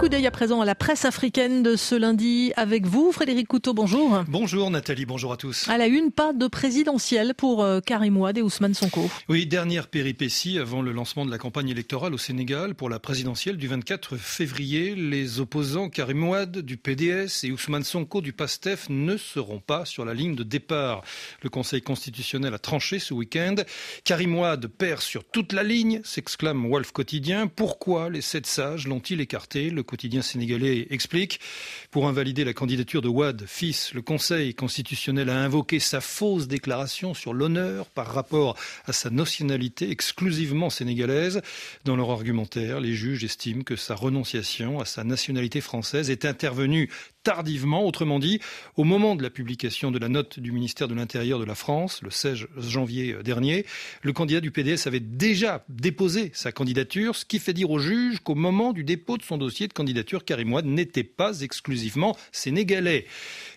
coup d'œil à présent à la presse africaine de ce lundi avec vous, Frédéric Couteau, bonjour. Bonjour Nathalie, bonjour à tous. À la une, pas de présidentielle pour euh, Karim Ouad et Ousmane Sonko. Oui, dernière péripétie avant le lancement de la campagne électorale au Sénégal pour la présidentielle du 24 février. Les opposants Karim Ouad du PDS et Ousmane Sonko du PASTEF ne seront pas sur la ligne de départ. Le Conseil constitutionnel a tranché ce week-end. Karim Ouad perd sur toute la ligne, s'exclame Wolf Quotidien. Pourquoi les sept sages l'ont-ils écarté? Le quotidien sénégalais explique. Pour invalider la candidature de Ouad, fils, le Conseil constitutionnel a invoqué sa fausse déclaration sur l'honneur par rapport à sa nationalité exclusivement sénégalaise. Dans leur argumentaire, les juges estiment que sa renonciation à sa nationalité française est intervenue tardivement, autrement dit, au moment de la publication de la note du ministère de l'Intérieur de la France, le 16 janvier dernier, le candidat du PDS avait déjà déposé sa candidature, ce qui fait dire au juge qu'au moment du dépôt de son dossier de candidature, Karim Ouad n'était pas exclusivement sénégalais.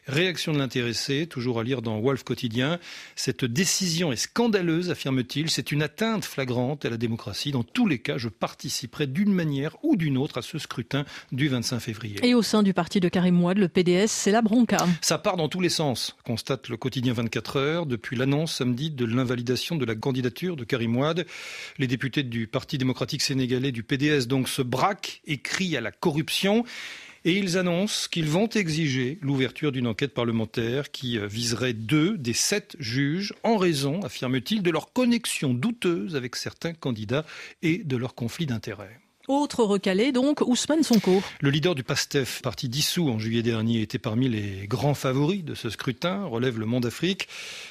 Réaction de l'intéressé, toujours à lire dans Wolf Quotidien. Cette décision est scandaleuse, affirme-t-il. C'est une atteinte flagrante à la démocratie. Dans tous les cas, je participerai d'une manière ou d'une autre à ce scrutin du 25 février. Et au sein du parti de Karim Ouad, le PDS, c'est la bronca. Ça part dans tous les sens, constate le quotidien 24 heures, depuis l'annonce samedi de l'invalidation de la candidature de Karim Ouad. Les députés du Parti démocratique sénégalais du PDS donc se braquent et crient à la corruption et ils annoncent qu'ils vont exiger l'ouverture d'une enquête parlementaire qui euh, viserait deux des sept juges en raison, affirme-t-il, de leur connexion douteuse avec certains candidats et de leur conflit d'intérêts. Autre recalé donc, Ousmane Sonko. Le leader du PASTEF, parti dissous en juillet dernier, était parmi les grands favoris de ce scrutin, relève le Monde Afrique.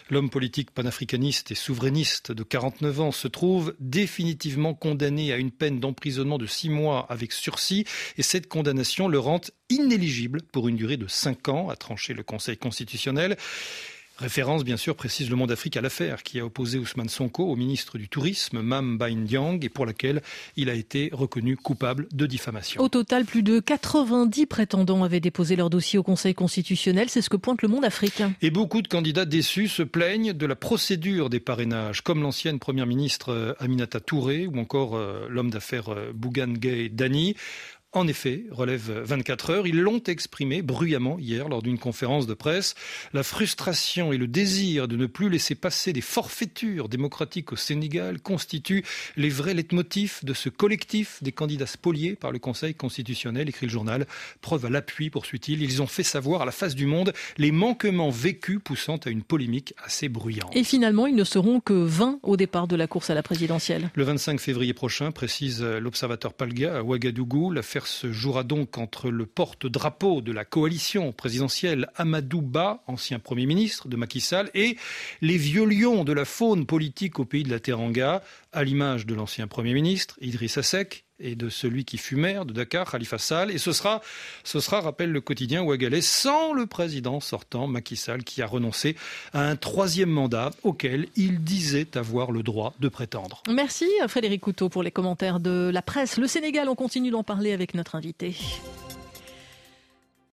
L'homme politique panafricaniste et souverainiste de 49 ans se trouve définitivement condamné à une peine d'emprisonnement de six mois avec sursis et cette condamnation le rend inéligible pour une durée de cinq ans, a tranché le Conseil constitutionnel. Référence, bien sûr, précise le Monde Afrique à l'affaire qui a opposé Ousmane Sonko au ministre du Tourisme, Mam Bain et pour laquelle il a été reconnu coupable de diffamation. Au total, plus de 90 prétendants avaient déposé leur dossier au Conseil constitutionnel. C'est ce que pointe le Monde Afrique. Et beaucoup de candidats déçus se plaignent de la procédure des parrainages, comme l'ancienne première ministre euh, Aminata Touré ou encore euh, l'homme d'affaires euh, Bougan Gay Dani. En effet, relève 24 heures, ils l'ont exprimé bruyamment hier lors d'une conférence de presse. La frustration et le désir de ne plus laisser passer des forfaitures démocratiques au Sénégal constituent les vrais leitmotifs de ce collectif des candidats spoliés par le Conseil constitutionnel, écrit le journal. Preuve à l'appui, poursuit-il, ils ont fait savoir à la face du monde les manquements vécus poussant à une polémique assez bruyante. Et finalement, ils ne seront que 20 au départ de la course à la présidentielle. Le 25 février prochain, précise l'observateur Palga à Ouagadougou, l'affaire se jouera donc entre le porte-drapeau de la coalition présidentielle Amadou Ba, ancien Premier ministre de Macky Sall, et les vieux lions de la faune politique au pays de la Teranga, à l'image de l'ancien Premier ministre Idrissa Seck et de celui qui fut maire de Dakar, Khalifa Sall. Et ce sera, ce sera, rappelle le quotidien Ouagalais, sans le président sortant, Macky Sall, qui a renoncé à un troisième mandat auquel il disait avoir le droit de prétendre. Merci Frédéric Couteau pour les commentaires de la presse. Le Sénégal, on continue d'en parler avec notre invité.